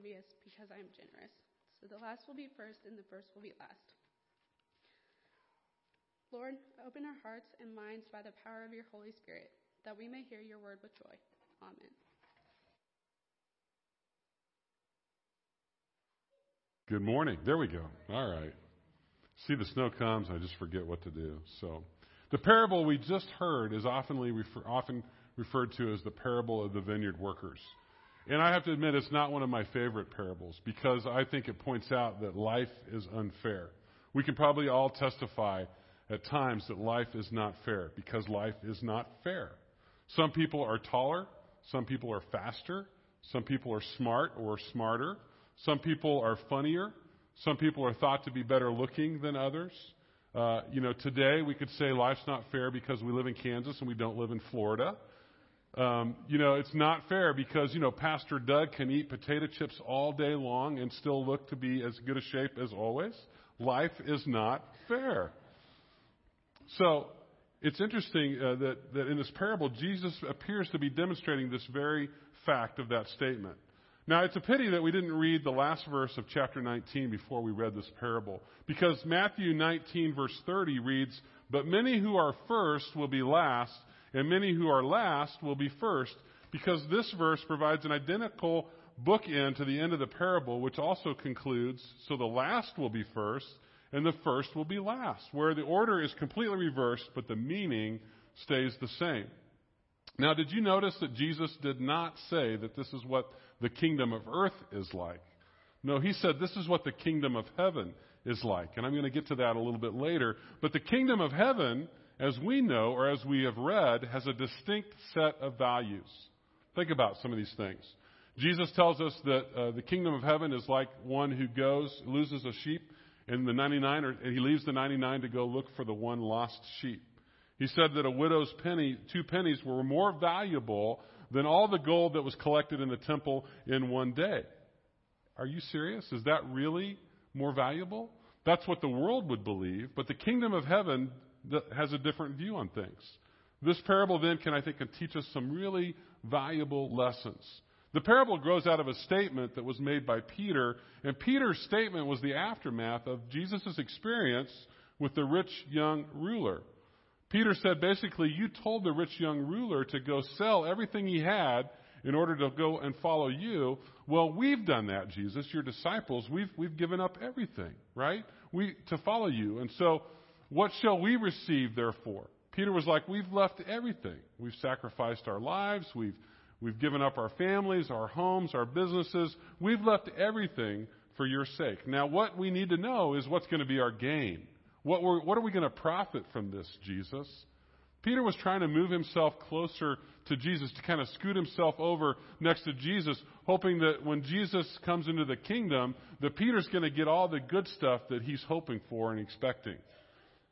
envious because I am generous. So the last will be first, and the first will be last. Lord, open our hearts and minds by the power of your Holy Spirit, that we may hear your word with joy. Amen. Good morning. There we go. All right. See, the snow comes, I just forget what to do. So, the parable we just heard is often, refer, often referred to as the parable of the vineyard workers. And I have to admit, it's not one of my favorite parables because I think it points out that life is unfair. We can probably all testify at times that life is not fair because life is not fair. Some people are taller, some people are faster, some people are smart or smarter, some people are funnier, some people are thought to be better looking than others. Uh, you know, today we could say life's not fair because we live in Kansas and we don't live in Florida. Um, you know, it's not fair because, you know, Pastor Doug can eat potato chips all day long and still look to be as good a shape as always. Life is not fair. So, it's interesting uh, that, that in this parable, Jesus appears to be demonstrating this very fact of that statement. Now, it's a pity that we didn't read the last verse of chapter 19 before we read this parable, because Matthew 19, verse 30 reads, But many who are first will be last, and many who are last will be first, because this verse provides an identical bookend to the end of the parable, which also concludes, So the last will be first, and the first will be last, where the order is completely reversed, but the meaning stays the same. Now, did you notice that Jesus did not say that this is what the kingdom of earth is like? No, he said this is what the kingdom of heaven is like. And I'm going to get to that a little bit later. But the kingdom of heaven, as we know or as we have read, has a distinct set of values. Think about some of these things. Jesus tells us that uh, the kingdom of heaven is like one who goes, loses a sheep and the 99, or, and he leaves the 99 to go look for the one lost sheep. He said that a widow's penny, two pennies were more valuable than all the gold that was collected in the temple in one day. Are you serious? Is that really more valuable? That's what the world would believe, but the kingdom of heaven has a different view on things. This parable then can, I think, can teach us some really valuable lessons. The parable grows out of a statement that was made by Peter, and Peter's statement was the aftermath of Jesus' experience with the rich young ruler. Peter said basically, You told the rich young ruler to go sell everything he had in order to go and follow you. Well, we've done that, Jesus, your disciples. We've, we've given up everything, right? We, to follow you. And so, what shall we receive, therefore? Peter was like, We've left everything. We've sacrificed our lives. We've We've given up our families, our homes, our businesses. We've left everything for your sake. Now, what we need to know is what's going to be our gain. What, what are we going to profit from this, Jesus? Peter was trying to move himself closer to Jesus, to kind of scoot himself over next to Jesus, hoping that when Jesus comes into the kingdom, that Peter's going to get all the good stuff that he's hoping for and expecting.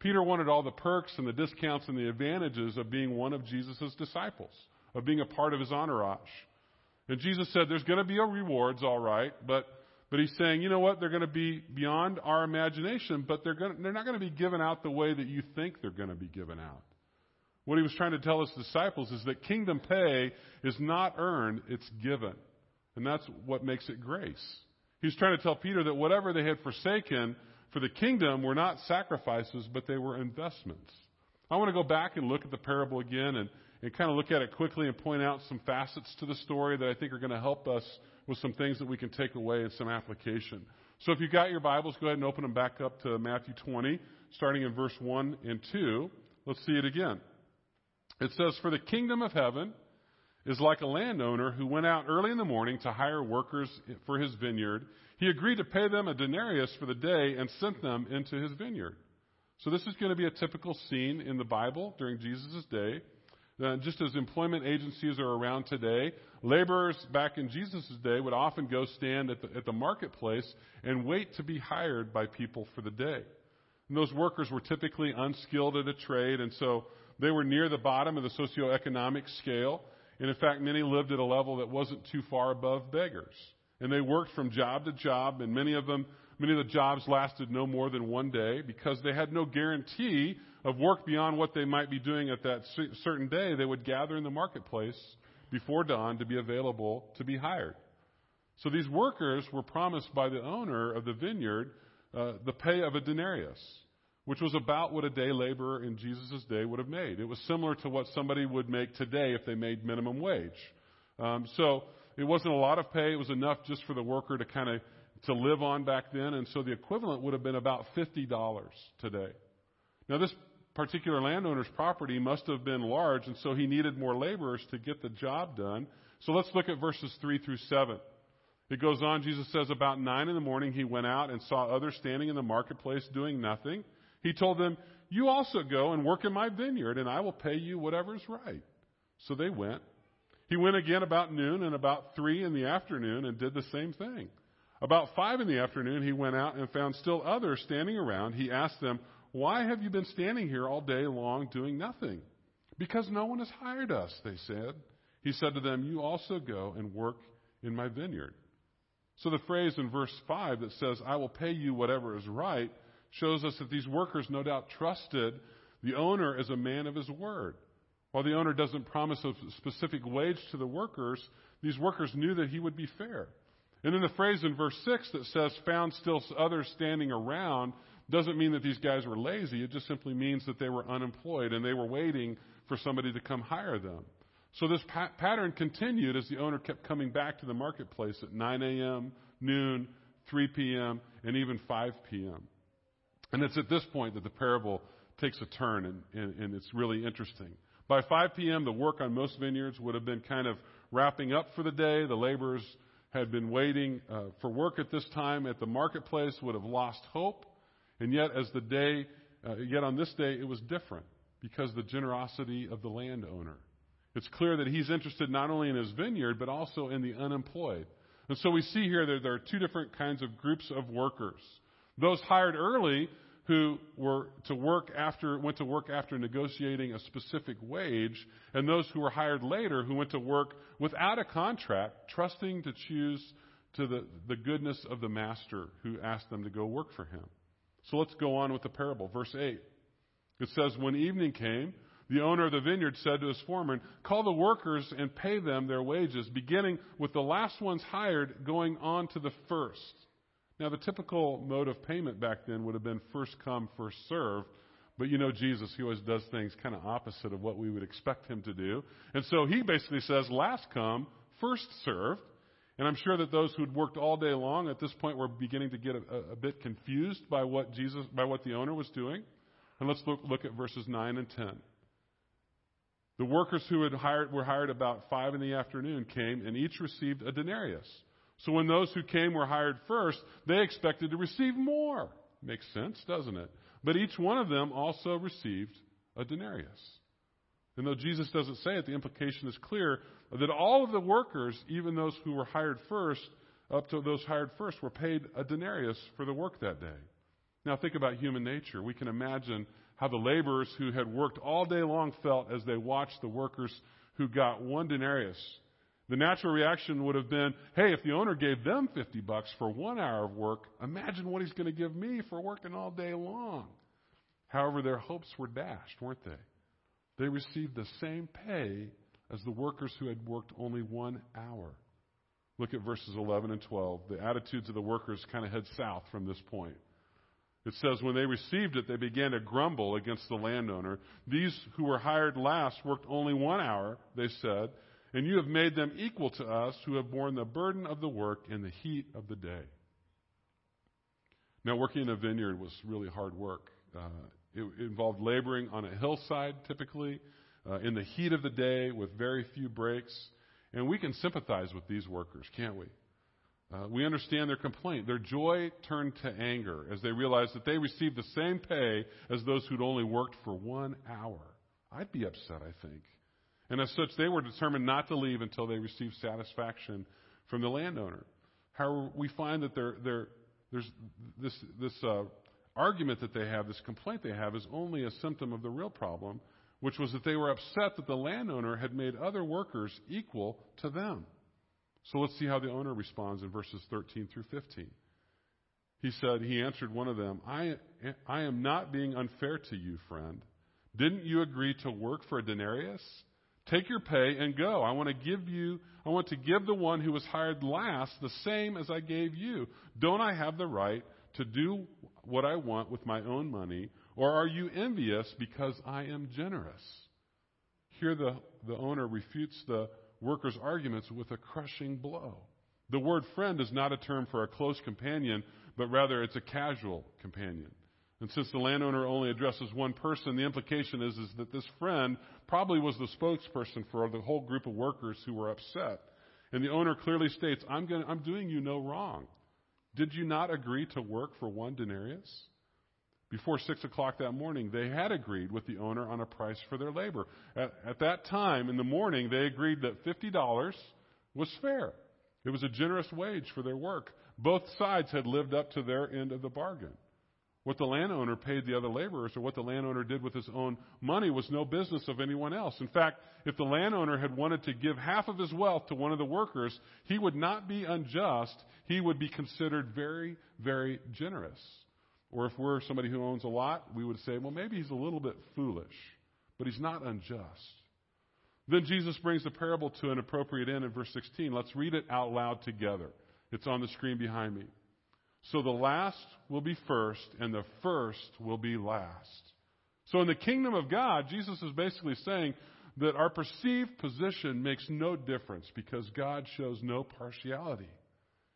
Peter wanted all the perks and the discounts and the advantages of being one of Jesus' disciples of being a part of his entourage. And Jesus said, There's going to be a rewards, all right, but but he's saying, you know what? They're going to be beyond our imagination, but they're going to, they're not going to be given out the way that you think they're going to be given out. What he was trying to tell his disciples is that kingdom pay is not earned, it's given. And that's what makes it grace. He was trying to tell Peter that whatever they had forsaken for the kingdom were not sacrifices, but they were investments. I want to go back and look at the parable again and, and kind of look at it quickly and point out some facets to the story that I think are going to help us with some things that we can take away and some application. So if you've got your Bibles, go ahead and open them back up to Matthew 20, starting in verse 1 and 2. Let's see it again. It says, For the kingdom of heaven is like a landowner who went out early in the morning to hire workers for his vineyard. He agreed to pay them a denarius for the day and sent them into his vineyard. So this is going to be a typical scene in the Bible during Jesus' day. Uh, just as employment agencies are around today, laborers back in Jesus' day would often go stand at the, at the marketplace and wait to be hired by people for the day. And those workers were typically unskilled at a trade, and so they were near the bottom of the socioeconomic scale. And in fact, many lived at a level that wasn't too far above beggars. And they worked from job to job, and many of them, many of the jobs lasted no more than one day because they had no guarantee of work beyond what they might be doing at that certain day, they would gather in the marketplace before dawn to be available to be hired. So these workers were promised by the owner of the vineyard uh, the pay of a denarius, which was about what a day laborer in Jesus' day would have made. It was similar to what somebody would make today if they made minimum wage. Um, so it wasn't a lot of pay. It was enough just for the worker to kind of to live on back then, and so the equivalent would have been about fifty dollars today. Now this particular landowner's property must have been large, and so he needed more laborers to get the job done. So let's look at verses three through seven. It goes on, Jesus says, about nine in the morning he went out and saw others standing in the marketplace doing nothing. He told them, You also go and work in my vineyard, and I will pay you whatever is right. So they went. He went again about noon and about three in the afternoon and did the same thing. About five in the afternoon, he went out and found still others standing around. He asked them, Why have you been standing here all day long doing nothing? Because no one has hired us, they said. He said to them, You also go and work in my vineyard. So the phrase in verse 5 that says, I will pay you whatever is right, shows us that these workers no doubt trusted the owner as a man of his word. While the owner doesn't promise a specific wage to the workers, these workers knew that he would be fair. And then the phrase in verse 6 that says, found still others standing around, doesn't mean that these guys were lazy. It just simply means that they were unemployed and they were waiting for somebody to come hire them. So this pa- pattern continued as the owner kept coming back to the marketplace at 9 a.m., noon, 3 p.m., and even 5 p.m. And it's at this point that the parable takes a turn, and, and, and it's really interesting. By 5 p.m., the work on most vineyards would have been kind of wrapping up for the day. The laborers had been waiting uh, for work at this time at the marketplace, would have lost hope. And yet, as the day, uh, yet on this day, it was different because the generosity of the landowner. It's clear that he's interested not only in his vineyard, but also in the unemployed. And so we see here that there are two different kinds of groups of workers. Those hired early who were to work after, went to work after negotiating a specific wage, and those who were hired later who went to work without a contract, trusting to choose to the, the goodness of the master who asked them to go work for him. So let's go on with the parable. Verse 8. It says, When evening came, the owner of the vineyard said to his foreman, Call the workers and pay them their wages, beginning with the last ones hired, going on to the first. Now, the typical mode of payment back then would have been first come, first serve. But you know Jesus, he always does things kind of opposite of what we would expect him to do. And so he basically says, last come, first served. And I'm sure that those who'd worked all day long at this point were beginning to get a, a bit confused by what Jesus, by what the owner was doing. And let's look, look at verses 9 and 10. The workers who had hired, were hired about five in the afternoon came and each received a denarius. So when those who came were hired first, they expected to receive more. Makes sense, doesn't it? But each one of them also received a denarius. And though Jesus doesn't say it, the implication is clear that all of the workers, even those who were hired first, up to those hired first, were paid a denarius for the work that day. Now think about human nature. We can imagine how the laborers who had worked all day long felt as they watched the workers who got one denarius. The natural reaction would have been, hey, if the owner gave them 50 bucks for one hour of work, imagine what he's going to give me for working all day long. However, their hopes were dashed, weren't they? They received the same pay as the workers who had worked only one hour. Look at verses 11 and 12. The attitudes of the workers kind of head south from this point. It says, when they received it, they began to grumble against the landowner. These who were hired last worked only one hour, they said, and you have made them equal to us who have borne the burden of the work in the heat of the day. Now, working in a vineyard was really hard work. Uh, it, it, involved laboring on a hillside, typically, uh, in the heat of the day with very few breaks. And we can sympathize with these workers, can't we? Uh, we understand their complaint. Their joy turned to anger as they realized that they received the same pay as those who'd only worked for one hour. I'd be upset, I think. And as such, they were determined not to leave until they received satisfaction from the landowner. However, we find that there, there, there's this, this uh, argument that they have, this complaint they have, is only a symptom of the real problem, which was that they were upset that the landowner had made other workers equal to them. So let's see how the owner responds in verses 13 through 15. He said, He answered one of them, I, I am not being unfair to you, friend. Didn't you agree to work for a denarius? Take your pay and go. I want to give you, I want to give the one who was hired last the same as I gave you. Don't I have the right to do what I want with my own money? Or are you envious because I am generous? Here the, the owner refutes the worker's arguments with a crushing blow. The word friend is not a term for a close companion, but rather it's a casual companion. And since the landowner only addresses one person, the implication is, is that this friend probably was the spokesperson for the whole group of workers who were upset. And the owner clearly states, I'm, going I'm doing you no wrong. Did you not agree to work for one denarius? Before six o'clock that morning, they had agreed with the owner on a price for their labor. At, at that time, in the morning, they agreed that $50 was fair. It was a generous wage for their work. Both sides had lived up to their end of the bargain. What the landowner paid the other laborers or what the landowner did with his own money was no business of anyone else. In fact, if the landowner had wanted to give half of his wealth to one of the workers, he would not be unjust. He would be considered very, very generous. Or if we're somebody who owns a lot, we would say, well, maybe he's a little bit foolish, but he's not unjust. Then Jesus brings the parable to an appropriate end in verse 16. Let's read it out loud together. It's on the screen behind me. So the last will be first, and the first will be last. So in the kingdom of God, Jesus is basically saying that our perceived position makes no difference because God shows no partiality.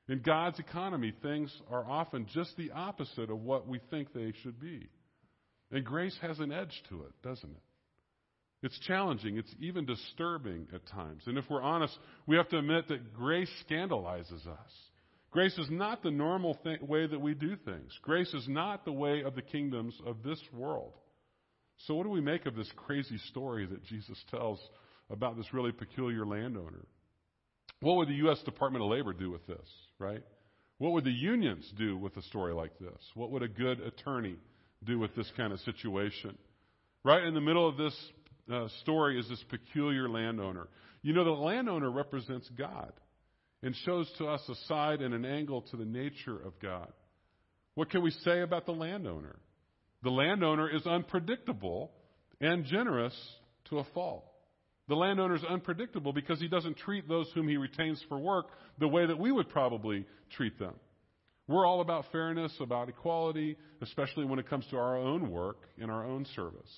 In God's economy, things are often just the opposite of what we think they should be. And grace has an edge to it, doesn't it? It's challenging. It's even disturbing at times. And if we're honest, we have to admit that grace scandalizes us. Grace is not the normal th- way that we do things. Grace is not the way of the kingdoms of this world. So, what do we make of this crazy story that Jesus tells about this really peculiar landowner? What would the U.S. Department of Labor do with this, right? What would the unions do with a story like this? What would a good attorney do with this kind of situation? Right in the middle of this uh, story is this peculiar landowner. You know, the landowner represents God and shows to us a side and an angle to the nature of God. What can we say about the landowner? The landowner is unpredictable and generous to a fault. The landowner is unpredictable because he doesn't treat those whom he retains for work the way that we would probably treat them. We're all about fairness, about equality, especially when it comes to our own work and our own service.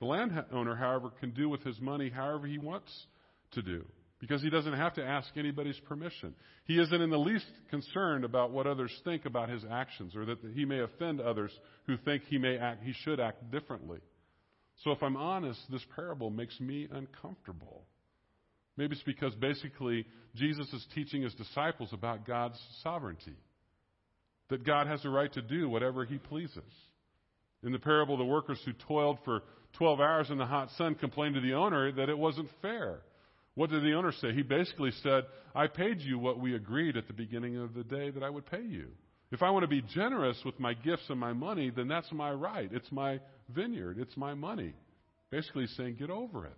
The landowner, however, can do with his money however he wants to do because he doesn't have to ask anybody's permission. He isn't in the least concerned about what others think about his actions or that he may offend others who think he may act he should act differently. So if I'm honest, this parable makes me uncomfortable. Maybe it's because basically Jesus is teaching his disciples about God's sovereignty. That God has the right to do whatever he pleases. In the parable, the workers who toiled for 12 hours in the hot sun complained to the owner that it wasn't fair. What did the owner say? He basically said, I paid you what we agreed at the beginning of the day that I would pay you. If I want to be generous with my gifts and my money, then that's my right. It's my vineyard. It's my money. Basically saying, get over it.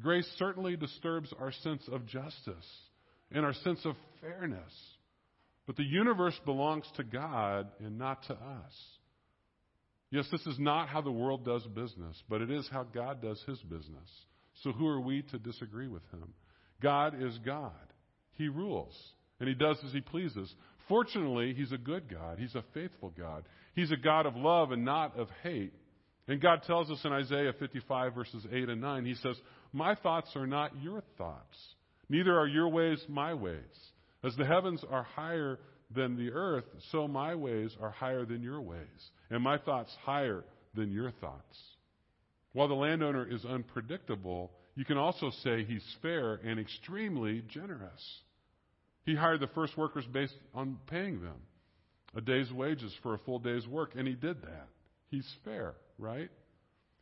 Grace certainly disturbs our sense of justice and our sense of fairness. But the universe belongs to God and not to us. Yes, this is not how the world does business, but it is how God does his business. So who are we to disagree with him? God is God. He rules, and he does as he pleases. Fortunately, he's a good God. He's a faithful God. He's a God of love and not of hate. And God tells us in Isaiah 55, verses 8 and 9, He says, My thoughts are not your thoughts, neither are your ways my ways. As the heavens are higher than the earth, so my ways are higher than your ways, and my thoughts higher than your thoughts. While the landowner is unpredictable, you can also say he's fair and extremely generous. He hired the first workers based on paying them a day's wages for a full day's work, and he did that. He's fair, right?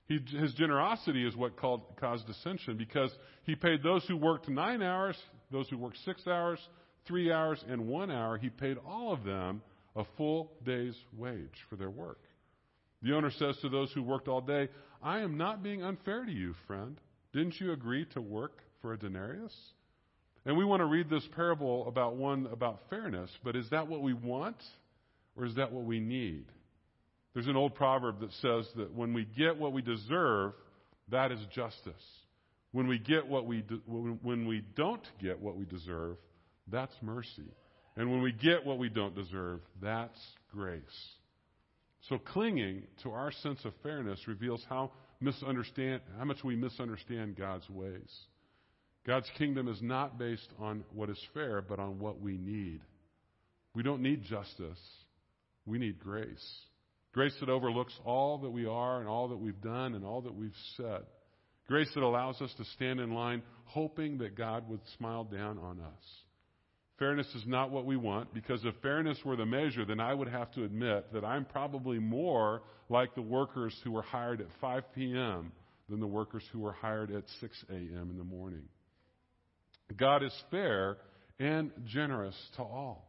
He, his generosity is what called, caused dissension because he paid those who worked nine hours, those who worked six hours, three hours, and one hour. He paid all of them a full day's wage for their work. The owner says to those who worked all day, I am not being unfair to you, friend. Didn't you agree to work for a denarius? And we want to read this parable about one about fairness, but is that what we want or is that what we need? There's an old proverb that says that when we get what we deserve, that is justice. When we get what we de- when we don't get what we deserve, that's mercy. And when we get what we don't deserve, that's grace. So clinging to our sense of fairness reveals how misunderstand how much we misunderstand God's ways. God's kingdom is not based on what is fair, but on what we need. We don't need justice. We need grace. Grace that overlooks all that we are and all that we've done and all that we've said. Grace that allows us to stand in line hoping that God would smile down on us. Fairness is not what we want because if fairness were the measure, then I would have to admit that I'm probably more like the workers who were hired at 5 p.m. than the workers who were hired at 6 a.m. in the morning. God is fair and generous to all.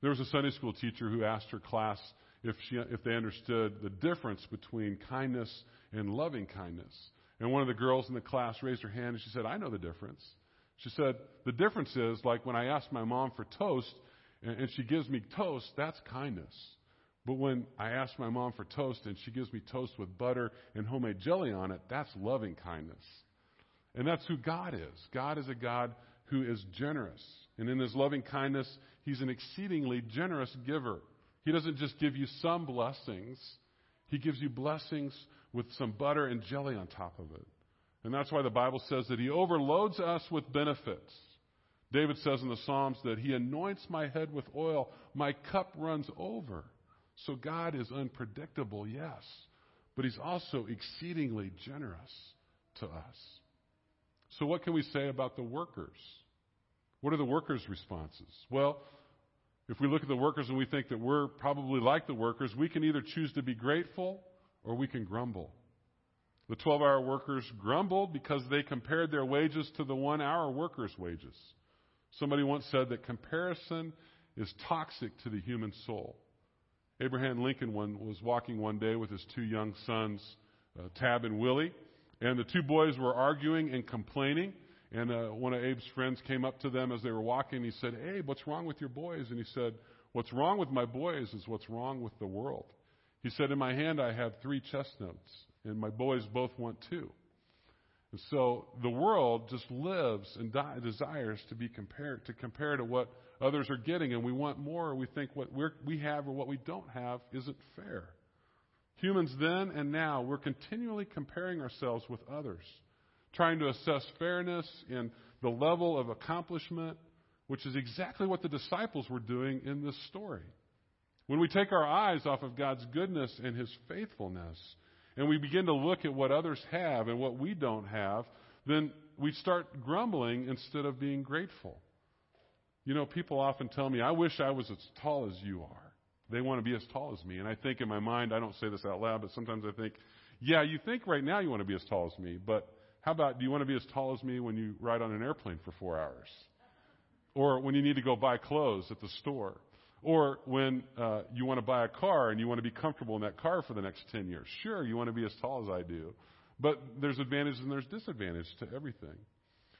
There was a Sunday school teacher who asked her class if, she, if they understood the difference between kindness and loving kindness. And one of the girls in the class raised her hand and she said, I know the difference. She said, The difference is like when I ask my mom for toast and, she gives me toast, that's kindness. But when I ask my mom for toast and she gives me toast with butter and homemade jelly on it, that's loving kindness. And that's who God is. God is a God who is generous. And in his loving kindness, he's an exceedingly generous giver. He doesn't just give you some blessings, he gives you blessings with some butter and jelly on top of it. And that's why the Bible says that he overloads us with benefits. David says in the Psalms that he anoints my head with oil, my cup runs over. So God is unpredictable, yes, but he's also exceedingly generous to us. So, what can we say about the workers? What are the workers' responses? Well, if we look at the workers and we think that we're probably like the workers, we can either choose to be grateful or we can grumble. The 12 hour workers grumbled because they compared their wages to the one hour workers' wages. Somebody once said that comparison is toxic to the human soul. Abraham Lincoln was walking one day with his two young sons, uh, Tad and Willie, and the two boys were arguing and complaining. And uh, one of Abe's friends came up to them as they were walking. And He said, Abe, what's wrong with your boys? And he said, What's wrong with my boys is what's wrong with the world. He said, In my hand I have three chestnuts, and my boys both want two. And so the world just lives and di- desires to be compared to compare to what others are getting, and we want more. We think what we have or what we don't have isn't fair. Humans then and now, we're continually comparing ourselves with others, trying to assess fairness in the level of accomplishment, which is exactly what the disciples were doing in this story. When we take our eyes off of God's goodness and His faithfulness, and we begin to look at what others have and what we don't have, then we start grumbling instead of being grateful. You know, people often tell me, I wish I was as tall as you are. They want to be as tall as me. And I think in my mind, I don't say this out loud, but sometimes I think, yeah, you think right now you want to be as tall as me, but how about do you want to be as tall as me when you ride on an airplane for four hours? Or when you need to go buy clothes at the store? Or when uh, you want to buy a car and you want to be comfortable in that car for the next 10 years? Sure, you want to be as tall as I do. But there's advantages and there's disadvantages to everything.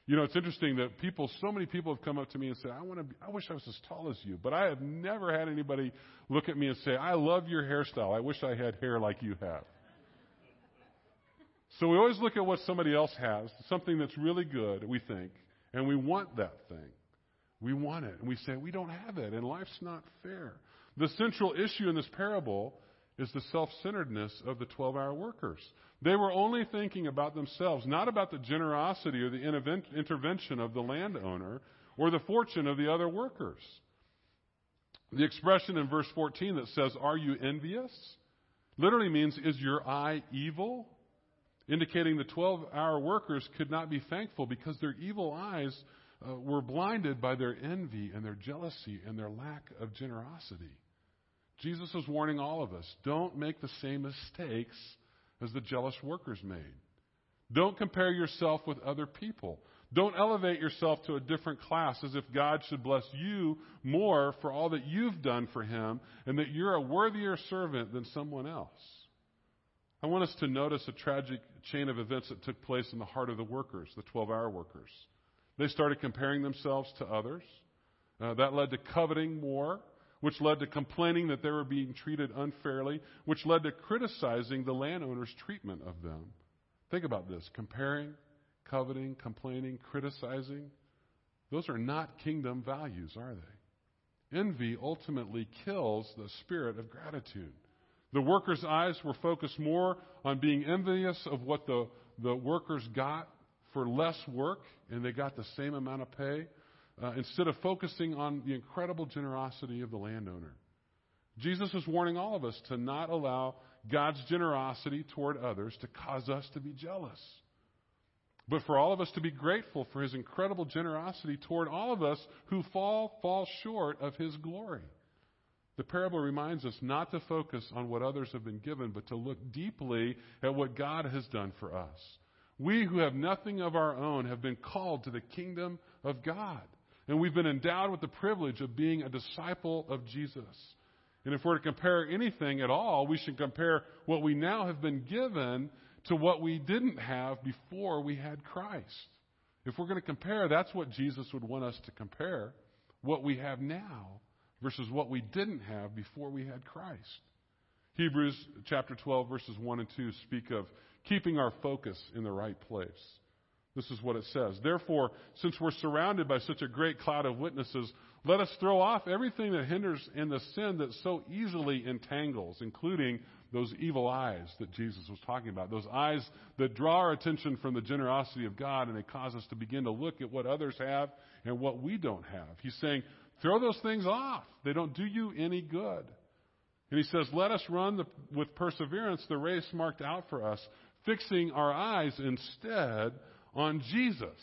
You know, it's interesting that people, so many people have come up to me and said, I want to be, I wish I was as tall as you. But I have never had anybody look at me and say, I love your hairstyle. I wish I had hair like you have. So we always look at what somebody else has, something that's really good, we think, and we want that thing. We want it. And we say, we don't have it, and life's not fair. The central issue in this parable is the self centeredness of the 12 hour workers. They were only thinking about themselves, not about the generosity or the intervention of the landowner or the fortune of the other workers. The expression in verse 14 that says, Are you envious? literally means, Is your eye evil? Indicating the 12 hour workers could not be thankful because their evil eyes uh, were blinded by their envy and their jealousy and their lack of generosity. Jesus is warning all of us don't make the same mistakes as the jealous workers made. Don't compare yourself with other people. Don't elevate yourself to a different class as if God should bless you more for all that you've done for Him and that you're a worthier servant than someone else. I want us to notice a tragic chain of events that took place in the heart of the workers, the 12 hour workers. They started comparing themselves to others. Uh, that led to coveting more which led to complaining that they were being treated unfairly, which led to criticizing the landowner's treatment of them. Think about this comparing, coveting, complaining, criticizing. Those are not kingdom values, are they? Envy ultimately kills the spirit of gratitude. The workers' eyes were focused more on being envious of what the, the workers got for less work, and they got the same amount of pay, uh, instead of focusing on the incredible generosity of the landowner. Jesus is warning all of us to not allow God's generosity toward others to cause us to be jealous. But for all of us to be grateful for his incredible generosity toward all of us who fall, fall short of his glory. The parable reminds us not to focus on what others have been given, but to look deeply at what God has done for us. We who have nothing of our own have been called to the kingdom of God. And we've been endowed with the privilege of being a disciple of Jesus. And if we're to compare anything at all, we should compare what we now have been given to what we didn't have before we had Christ. If we're going to compare, that's what Jesus would want us to compare what we have now versus what we didn't have before we had Christ. Hebrews chapter 12 verses 1 and 2 speak of keeping our focus in the right place. This is what it says. Therefore, since we're surrounded by such a great cloud of witnesses, let us throw off everything that hinders and the sin that so easily entangles, including those evil eyes that Jesus was talking about. Those eyes that draw our attention from the generosity of God and they cause us to begin to look at what others have and what we don't have. He's saying, throw those things off. They don't do you any good. And he says, let us run the, with perseverance the race marked out for us, fixing our eyes instead on Jesus,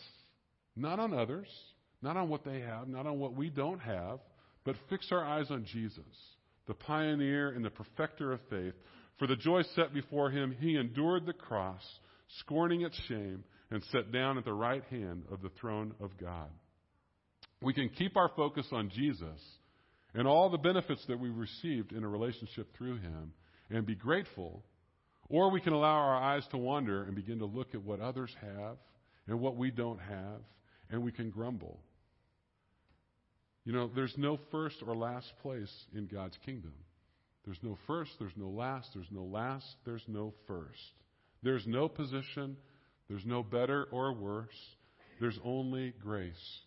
not on others not on what they have, not on what we don't have, but fix our eyes on Jesus, the pioneer and the perfecter of faith. For the joy set before him, he endured the cross, scorning its shame, and sat down at the right hand of the throne of God. We can keep our focus on Jesus and all the benefits that we've received in a relationship through him and be grateful, or we can allow our eyes to wander and begin to look at what others have and what we don't have, and we can grumble. You know, there's no first or last place in God's kingdom. There's no first, there's no last, there's no last, there's no first. There's no position, there's no better or worse. There's only grace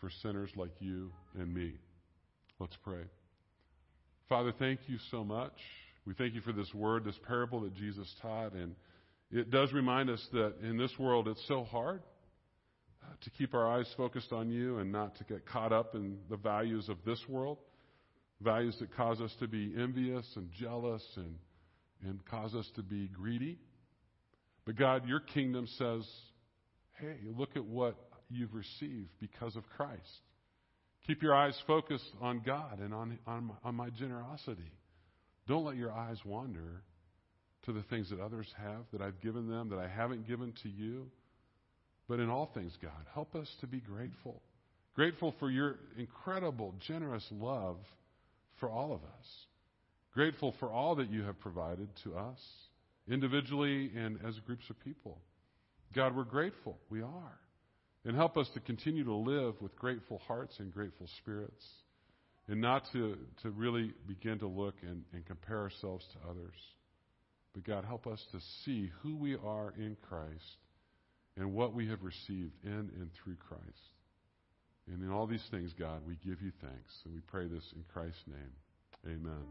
for sinners like you and me. Let's pray. Father, thank you so much. We thank you for this word, this parable that Jesus taught. And it does remind us that in this world it's so hard uh, to keep our eyes focused on you and not to get caught up in the values of this world, values that cause us to be envious and jealous and, and cause us to be greedy. But God, your kingdom says, hey, look at what you've received because of Christ. Keep your eyes focused on God and on, on, on my generosity. Don't let your eyes wander to the things that others have, that I've given them, that I haven't given to you. But in all things, God, help us to be grateful. Grateful for your incredible, generous love for all of us. Grateful for all that you have provided to us, individually and as groups of people. God, we're grateful. We are. And help us to continue to live with grateful hearts and grateful spirits and not to, to really begin to look and, and compare ourselves to others. But God, help us to see who we are in Christ and what we have received in and through Christ. And in all these things, God, we give you thanks. And we pray this in Christ's name. Amen.